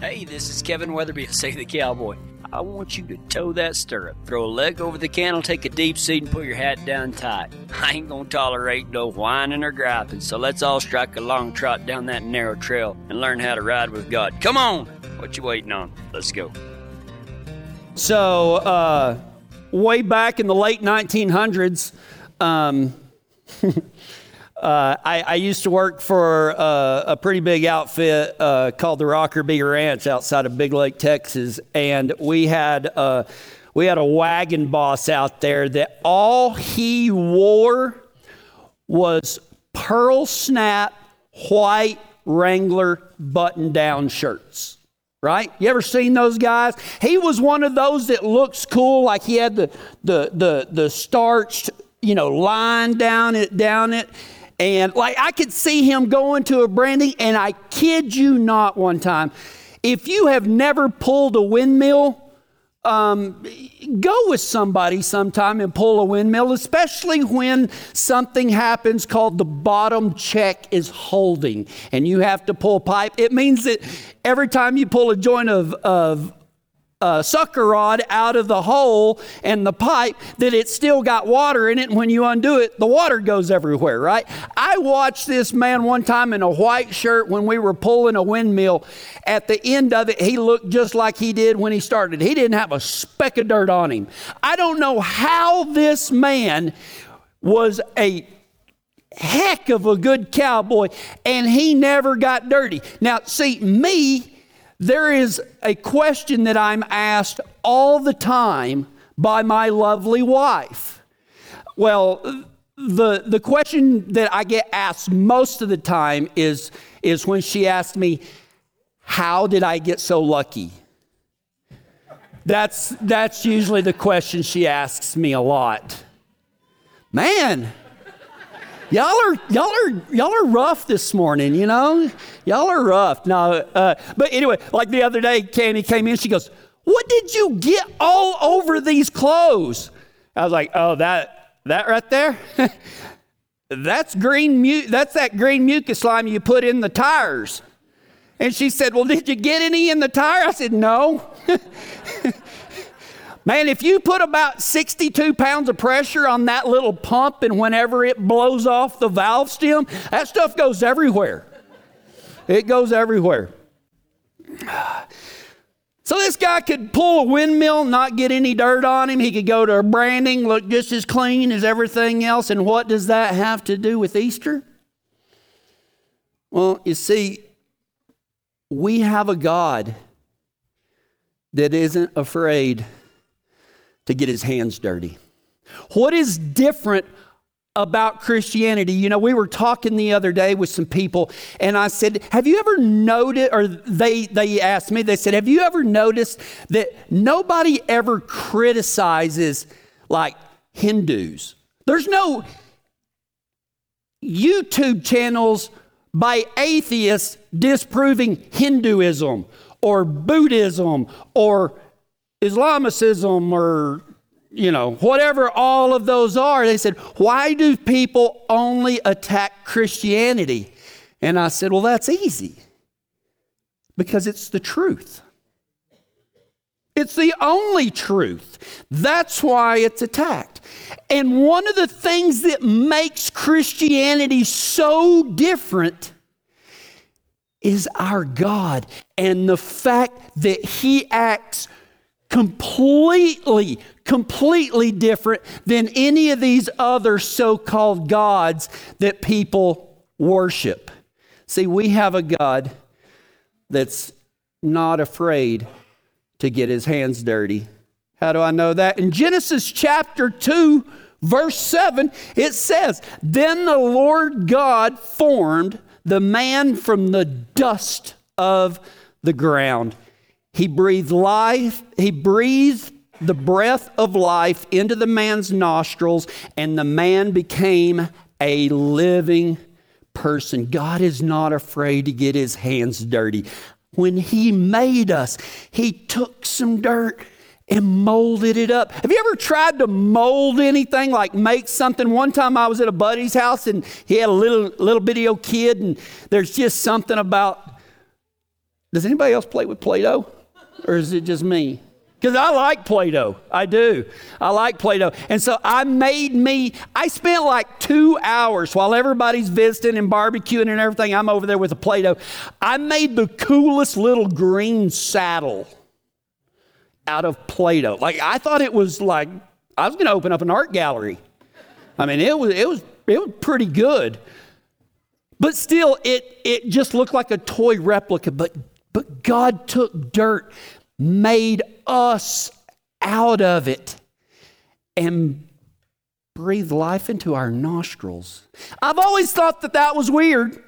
Hey, this is Kevin Weatherby, say the cowboy. I want you to toe that stirrup, throw a leg over the cantle, take a deep seat, and put your hat down tight. I ain't gonna tolerate no whining or griping, so let's all strike a long trot down that narrow trail and learn how to ride with God. Come on! What you waiting on? Let's go. So, uh, way back in the late 1900s, um, Uh, I, I, used to work for uh, a pretty big outfit uh, called the Rocker B Ranch outside of Big Lake, Texas, and we had uh, we had a wagon boss out there that all he wore was pearl snap white Wrangler button down shirts. Right? You ever seen those guys? He was one of those that looks cool, like he had the the the, the starched, you know, line down it down it and like I could see him going to a branding, and I kid you not, one time, if you have never pulled a windmill, um, go with somebody sometime and pull a windmill, especially when something happens called the bottom check is holding and you have to pull pipe. It means that every time you pull a joint of, of uh, sucker rod out of the hole and the pipe that it still got water in it. And when you undo it, the water goes everywhere, right? I watched this man one time in a white shirt when we were pulling a windmill. At the end of it, he looked just like he did when he started. He didn't have a speck of dirt on him. I don't know how this man was a heck of a good cowboy and he never got dirty. Now, see, me, there is a question that I'm asked all the time by my lovely wife. Well, the, the question that I get asked most of the time is, is when she asks me, How did I get so lucky? That's, that's usually the question she asks me a lot. Man, y'all are y'all are y'all are rough this morning you know? Y'all are rough. Now uh, but anyway like the other day candy came in she goes what did you get all over these clothes? I was like oh that that right there? That's green mu- that's that green mucus slime you put in the tires. And she said well did you get any in the tire? I said no Man, if you put about 62 pounds of pressure on that little pump and whenever it blows off the valve stem, that stuff goes everywhere. It goes everywhere. So this guy could pull a windmill, not get any dirt on him. He could go to a branding, look just as clean as everything else. And what does that have to do with Easter? Well, you see, we have a God that isn't afraid to get his hands dirty. What is different about Christianity? You know, we were talking the other day with some people, and I said, Have you ever noticed, or they, they asked me, they said, Have you ever noticed that nobody ever criticizes like Hindus? There's no YouTube channels by atheists disproving Hinduism or Buddhism or Islamicism or you know, whatever all of those are. They said, Why do people only attack Christianity? And I said, Well, that's easy because it's the truth. It's the only truth. That's why it's attacked. And one of the things that makes Christianity so different is our God and the fact that He acts completely, completely different than any of these other so called gods that people worship. See, we have a God that's not afraid to get his hands dirty. How do I know that? In Genesis chapter 2, verse 7, it says, Then the Lord God formed the man from the dust of the ground he breathed life, he breathed the breath of life into the man's nostrils, and the man became a living person. God is not afraid to get his hands dirty. When he made us, he took some dirt and molded it up. Have you ever tried to mold anything, like make something? One time I was at a buddy's house and he had a little little bitty old kid, and there's just something about Does anybody else play with Play Doh? Or is it just me? Because I like Play Doh. I do. I like Play Doh. And so I made me, I spent like two hours while everybody's visiting and barbecuing and everything. I'm over there with a Play Doh. I made the coolest little green saddle out of Play Doh. Like I thought it was like, I was going to open up an art gallery. I mean, it was, it was, it was pretty good. But still, it, it just looked like a toy replica. But, but God took dirt, made us out of it, and breathed life into our nostrils. I've always thought that that was weird.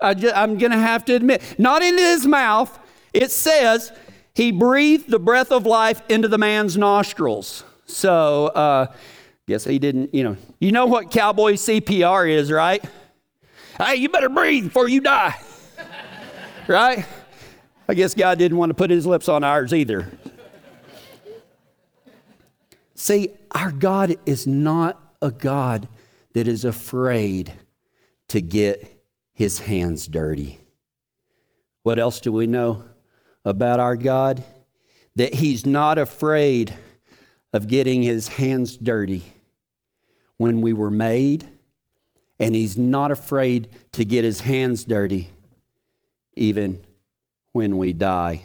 I am going to have to admit. Not into his mouth. It says he breathed the breath of life into the man's nostrils. So, uh, guess he didn't, you know. You know what cowboy CPR is, right? Hey, you better breathe before you die. right? I guess God didn't want to put his lips on ours either. See, our God is not a God that is afraid to get his hands dirty. What else do we know about our God? That he's not afraid of getting his hands dirty. When we were made, and he's not afraid to get his hands dirty even when we die.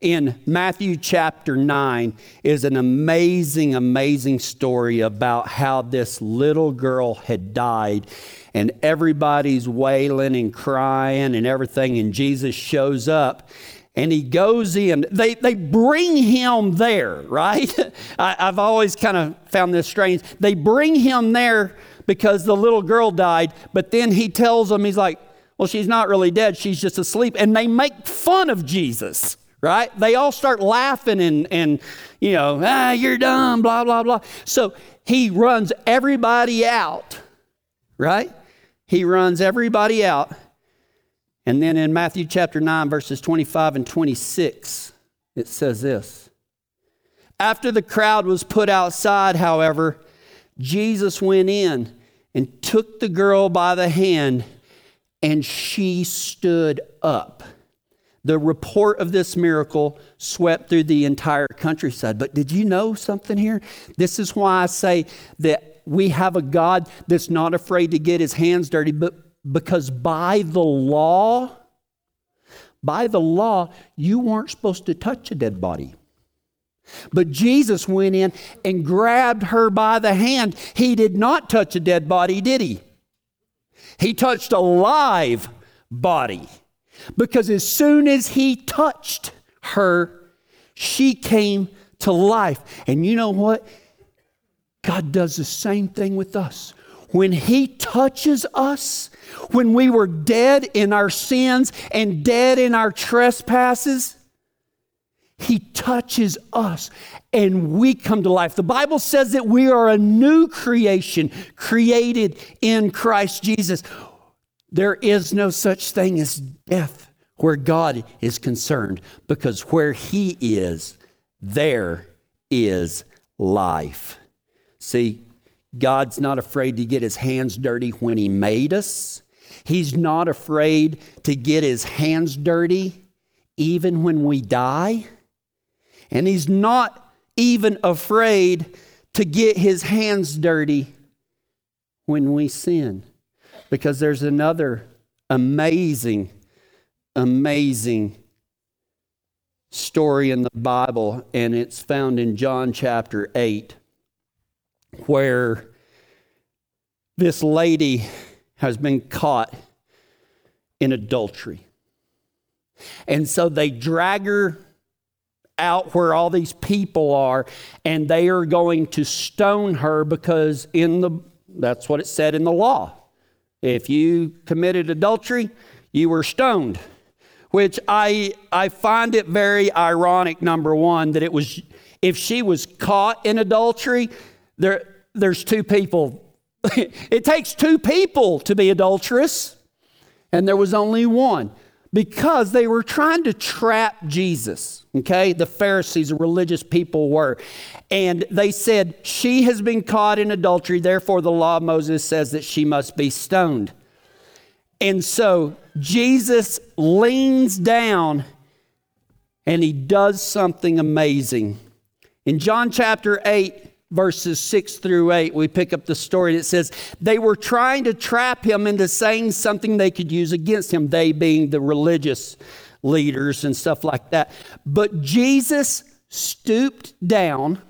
In Matthew chapter 9 is an amazing, amazing story about how this little girl had died, and everybody's wailing and crying and everything, and Jesus shows up and he goes in. They, they bring him there, right? I, have always kind of found this strange. They bring him there because the little girl died, but then he tells them, he's like, well, she's not really dead, she's just asleep. And they make fun of Jesus, right? They all start laughing and, and you know, ah, you're dumb, blah, blah, blah. So he runs everybody out, right? He runs everybody out. And then in Matthew chapter 9, verses 25 and 26, it says this After the crowd was put outside, however, Jesus went in and took the girl by the hand, and she stood up. The report of this miracle swept through the entire countryside. But did you know something here? This is why I say that we have a God that's not afraid to get his hands dirty, but because by the law, by the law, you weren't supposed to touch a dead body. But Jesus went in and grabbed her by the hand. He did not touch a dead body, did he? He touched a live body. Because as soon as he touched her, she came to life. And you know what? God does the same thing with us. When he touches us, when we were dead in our sins and dead in our trespasses, he touches us and we come to life. The Bible says that we are a new creation created in Christ Jesus. There is no such thing as death where God is concerned because where He is, there is life. See, God's not afraid to get His hands dirty when He made us. He's not afraid to get His hands dirty even when we die. And he's not even afraid to get his hands dirty when we sin. Because there's another amazing, amazing story in the Bible, and it's found in John chapter 8, where this lady has been caught in adultery. And so they drag her out where all these people are and they are going to stone her because in the that's what it said in the law. If you committed adultery you were stoned which i i find it very ironic number one that it was if she was caught in adultery there there's two people. It takes two people to be adulterous and there was only one because they were trying to trap Jesus. Okay, the Pharisees, the religious people were. And they said, She has been caught in adultery, therefore the law of Moses says that she must be stoned. And so Jesus leans down and he does something amazing. In John chapter 8, verses 6 through 8, we pick up the story it says, They were trying to trap him into saying something they could use against him, they being the religious leaders and stuff like that. But Jesus stooped down.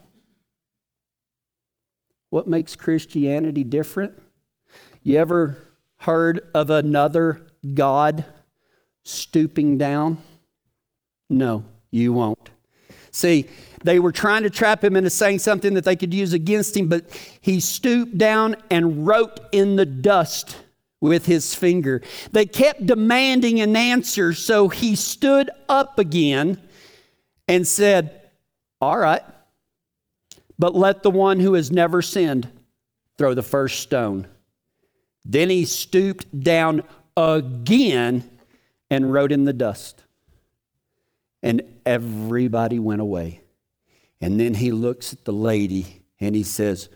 What makes Christianity different? You ever heard of another God stooping down? No, you won't. See, they were trying to trap him into saying something that they could use against him, but he stooped down and wrote in the dust with his finger. They kept demanding an answer, so he stood up again and said, All right, but let the one who has never sinned throw the first stone. Then he stooped down again and wrote in the dust. And everybody went away. And then he looks at the lady and he says,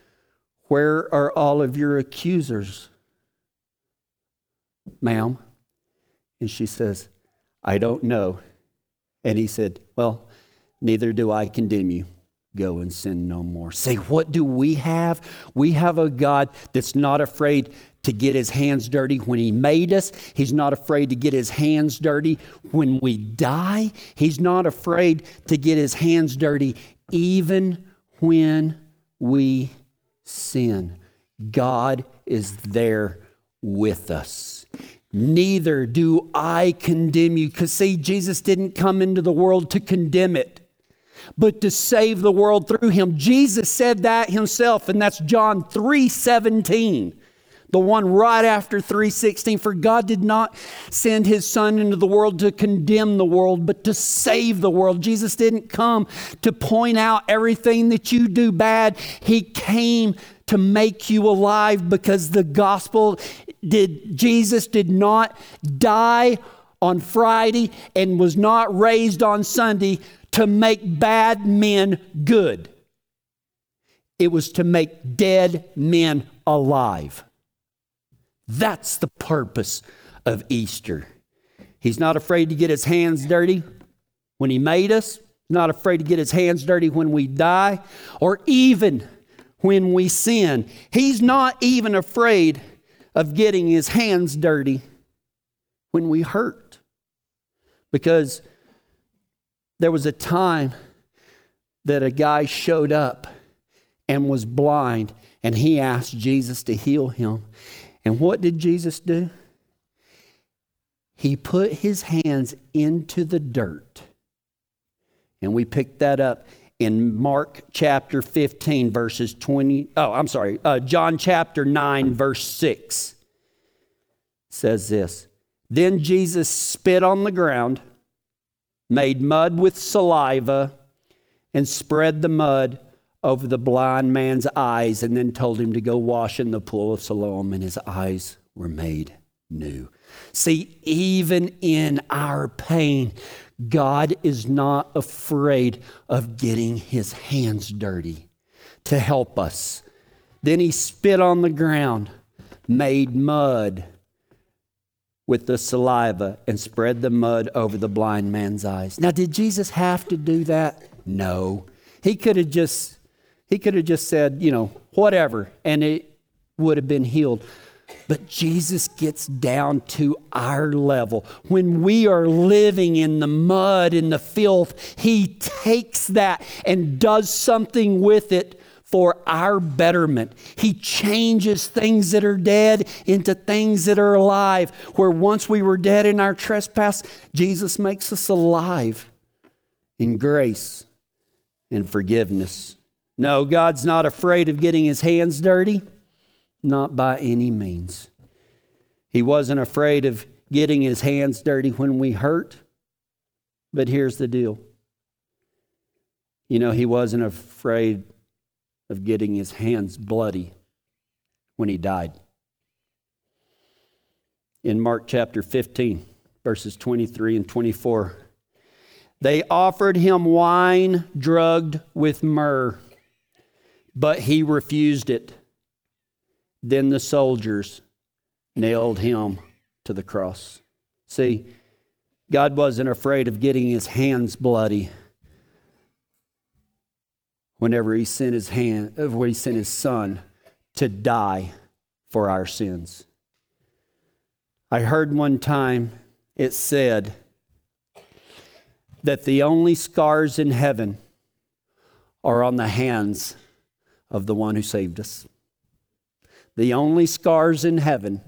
Where are all of your accusers, ma'am? And she says, I don't know. And he said, Well, neither do I condemn you. Go and sin no more. Say, what do we have? We have a God that's not afraid to get his hands dirty when he made us. He's not afraid to get his hands dirty when we die. He's not afraid to get his hands dirty even when we sin. God is there with us. Neither do I condemn you. Because, see, Jesus didn't come into the world to condemn it, but to save the world through him. Jesus said that himself, and that's John 3 17 the one right after 316 for god did not send his son into the world to condemn the world but to save the world. Jesus didn't come to point out everything that you do bad. He came to make you alive because the gospel did jesus did not die on friday and was not raised on sunday to make bad men good. It was to make dead men alive that's the purpose of Easter. He's not afraid to get his hands dirty when he made us, not afraid to get his hands dirty when we die, or even when we sin. He's not even afraid of getting his hands dirty when we hurt. Because there was a time that a guy showed up and was blind, and he asked Jesus to heal him. And what did Jesus do? He put his hands into the dirt. And we picked that up in Mark chapter 15, verses 20. Oh, I'm sorry, uh, John chapter 9, verse 6 says this Then Jesus spit on the ground, made mud with saliva, and spread the mud over the blind man's eyes and then told him to go wash in the pool of Siloam, and his eyes were made new. See, even in our pain, God is not afraid of getting his hands dirty to help us. Then he spit on the ground, made mud with the saliva, and spread the mud over the blind man's eyes. Now, did Jesus have to do that? No. He could have just he could have just said, you know, whatever, and it would have been healed. But Jesus gets down to our level. When we are living in the mud, in the filth, He takes that and does something with it for our betterment. He changes things that are dead into things that are alive. Where once we were dead in our trespass, Jesus makes us alive in grace and forgiveness. No, God's not afraid of getting his hands dirty, not by any means. He wasn't afraid of getting his hands dirty when we hurt, but here's the deal. You know, he wasn't afraid of getting his hands bloody when he died. In Mark chapter 15, verses 23 and 24, they offered him wine drugged with myrrh but he refused it. Then the soldiers nailed him to the cross. See, God wasn't afraid of getting his hands bloody whenever he sent his hand uh, when he sent his son to die for our sins. I heard one time it said that the only scars in heaven are on the hands of the one who saved us. The only scars in heaven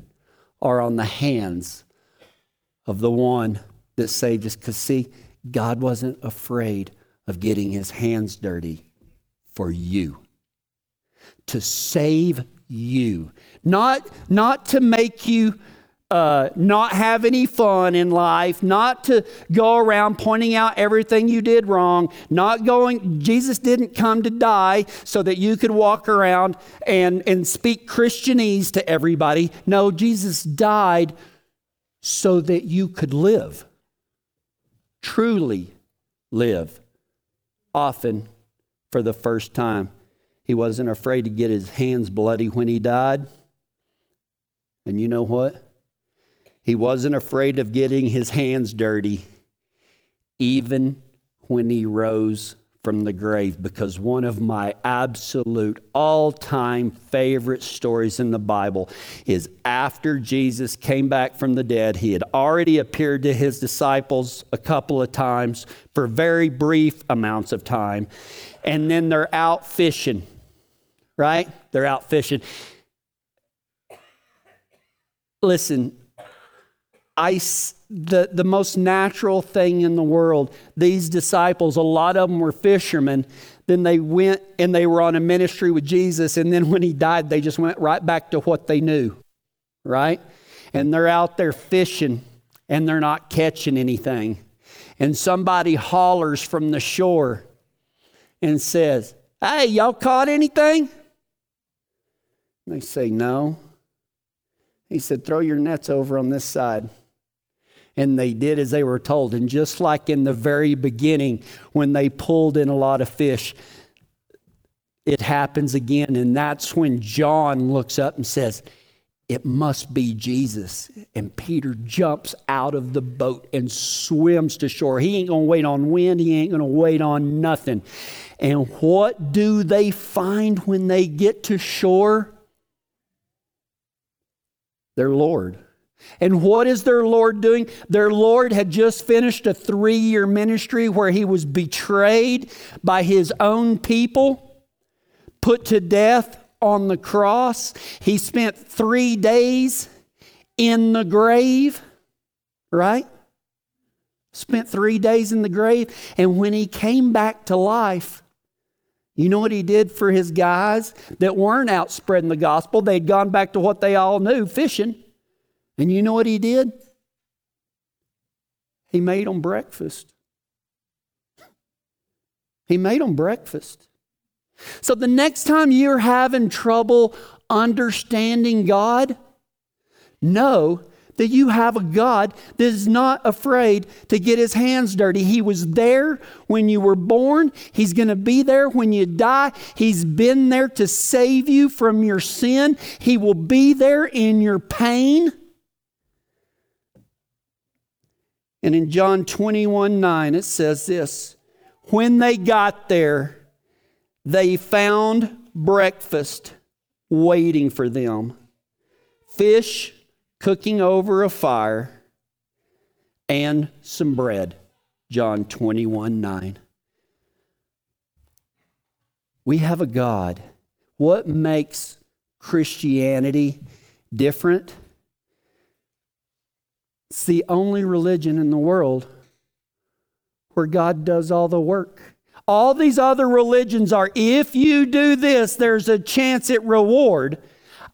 are on the hands of the one that saved us. Because, see, God wasn't afraid of getting his hands dirty for you, to save you, not, not to make you uh, not have any fun in life, not to go around pointing out everything you did wrong, not going, Jesus didn't come to die so that you could walk around and, and speak Christianese to everybody. No, Jesus died so that you could live, truly live, often for the first time. He wasn't afraid to get his hands bloody when he died. And you know what? He wasn't afraid of getting his hands dirty, even when he rose from the grave, because one of my absolute all time favorite stories in the Bible is after Jesus came back from the dead, he had already appeared to his disciples a couple of times for very brief amounts of time, and then they're out fishing, right? They're out fishing. Listen, ice the, the most natural thing in the world. These disciples, a lot of them were fishermen. Then they went and they were on a ministry with Jesus. And then when he died, they just went right back to what they knew, right? And they're out there fishing and they're not catching anything. And somebody hollers from the shore and says, Hey, y'all caught anything? And they say, No. He said, Throw your nets over on this side and they did as they were told. And just like in the very beginning, when they pulled in a lot of fish, it happens again. And that's when John looks up and says, It must be Jesus. And Peter jumps out of the boat and swims to shore. He ain't to wait on wind, he ain't to wait on nothing. And what do they find when they get to shore? Their Lord. And what is their Lord doing? Their Lord had just finished a three year ministry where he was betrayed by his own people, put to death on the cross. He spent three days in the grave, right? Spent three days in the grave. And when he came back to life, you know what he did for his guys that weren't out spreading the gospel? They'd gone back to what they all knew fishing. And you know what he did? He made them breakfast. He made them breakfast. So the next time you're having trouble understanding God, know that you have a God that is not afraid to get his hands dirty. He was there when you were born, he's going to be there when you die. He's been there to save you from your sin, he will be there in your pain. And in John 21 9, it says this When they got there, they found breakfast waiting for them fish cooking over a fire and some bread. John 21 9. We have a God. What makes Christianity different? It's the only religion in the world where God does all the work. All these other religions are if you do this, there's a chance at reward.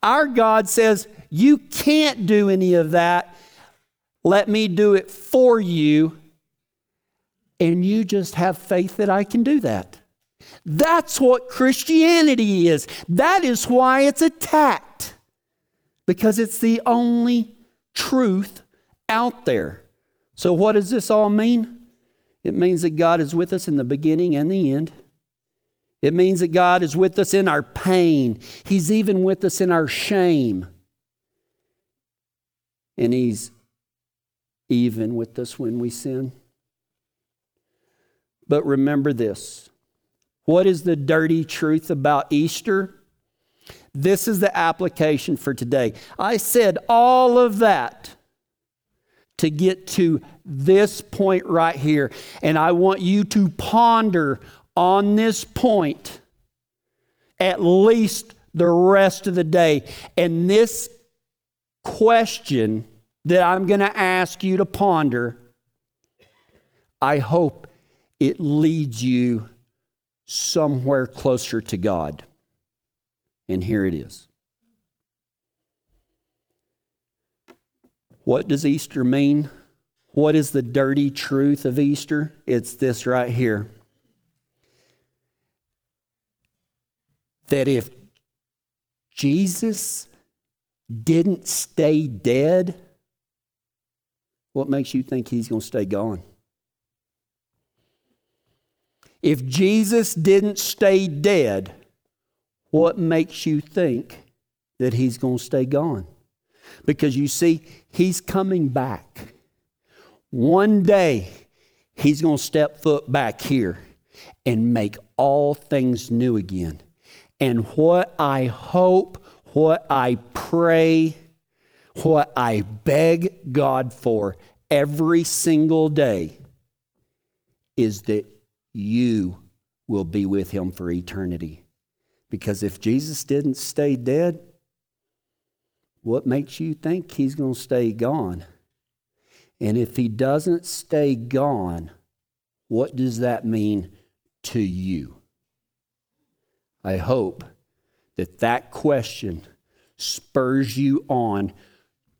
Our God says, You can't do any of that. Let me do it for you. And you just have faith that I can do that. That's what Christianity is. That is why it's attacked, because it's the only truth out there. So, what does this all mean? It means that God is with us in the beginning and the end. It means that God is with us in our pain. He's even with us in our shame. And He's even with us when we sin. But remember this what is the dirty truth about Easter? This is the application for today. I said all of that to get to this point right here. And I want you to ponder on this point at least the rest of the day. And this question that I'm going to ask you to ponder, I hope it leads you somewhere closer to God. And here it is. What does Easter mean? What is the dirty truth of Easter? It's this right here. That if Jesus didn't stay dead, what makes you think he's going to stay gone? If Jesus didn't stay dead, what makes you think that he's going to stay gone? Because you see, he's coming back. One day, he's going to step foot back here and make all things new again. And what I hope, what I pray, what I beg God for every single day is that you will be with him for eternity. Because if Jesus didn't stay dead, what makes you think he's going to stay gone? And if he doesn't stay gone, what does that mean to you? I hope that that question spurs you on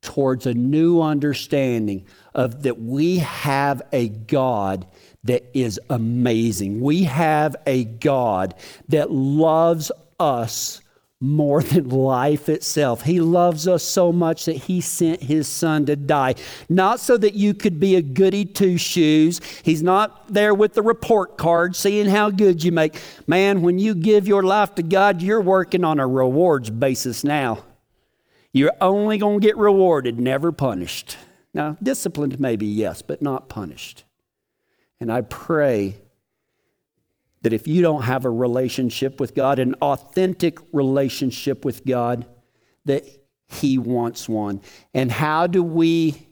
towards a new understanding of that we have a God that is amazing. We have a God that loves us more than life itself. He loves us so much that he sent his son to die. Not so that you could be a goody two shoes. He's not there with the report card seeing how good you make. Man, when you give your life to God, you're working on a rewards basis now. You're only going to get rewarded, never punished. Now, disciplined maybe, yes, but not punished. And I pray that if you don't have a relationship with God, an authentic relationship with God, that He wants one. And how do we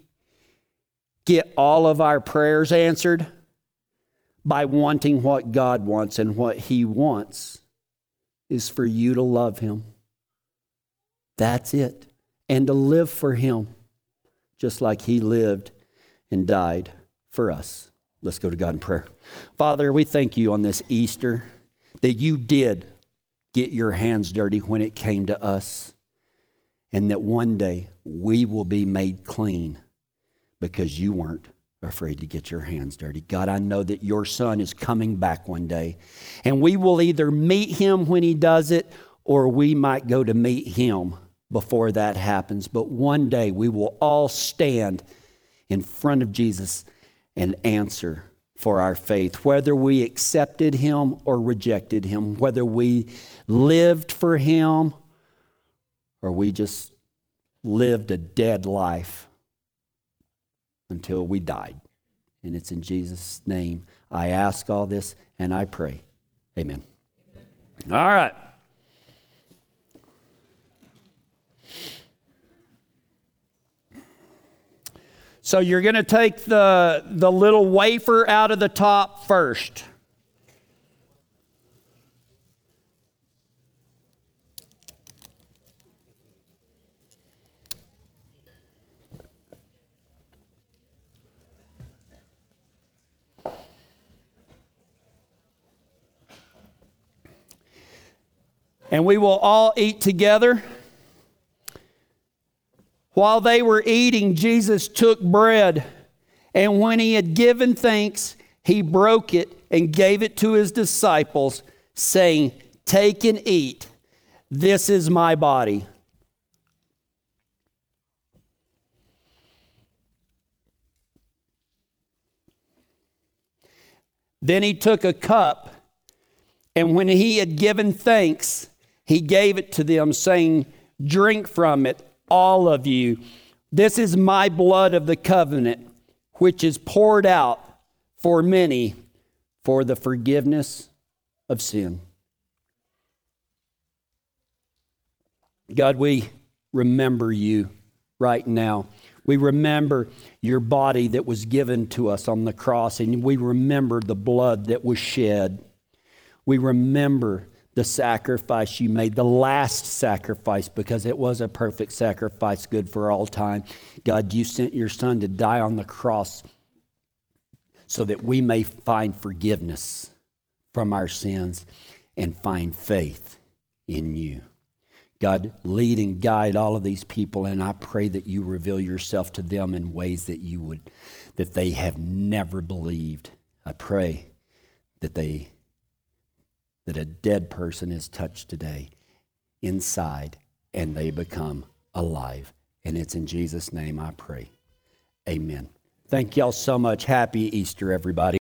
get all of our prayers answered? By wanting what God wants, and what He wants is for you to love Him. That's it. And to live for Him, just like He lived and died for us. Let's go to God in prayer. Father, we thank you on this Easter that you did get your hands dirty when it came to us, and that one day we will be made clean because you weren't afraid to get your hands dirty. God, I know that your son is coming back one day, and we will either meet him when he does it or we might go to meet him before that happens. But one day we will all stand in front of Jesus and answer for our faith, whether we accepted him or rejected him, whether we lived for him or we just lived a dead life until we died. And it's in Jesus' name I ask all this and I pray. Amen. All right. So you're going to take the, the little wafer out of the top first. And we will all eat together. While they were eating, Jesus took bread, and when he had given thanks, he broke it and gave it to his disciples, saying, Take and eat. This is my body. Then he took a cup, and when he had given thanks, he gave it to them, saying, Drink from it all of you. This is my blood of the covenant, which is poured out for many for the forgiveness of sin. God, we remember you right now. We remember your body that was given to us on the cross, and we remember the blood that was shed. We remember the sacrifice you made, the last sacrifice, because it was a perfect sacrifice, good for all time. God, you sent your son to die on the cross so that we may find forgiveness from our sins and find faith in you. God, lead and guide all of these people, and I pray that you reveal yourself to them in ways that you would, that they have never believed. I pray that they that a dead person is touched today inside and they become alive. And it's in Jesus' name I pray. Amen. Thank y'all so much. Happy Easter, everybody.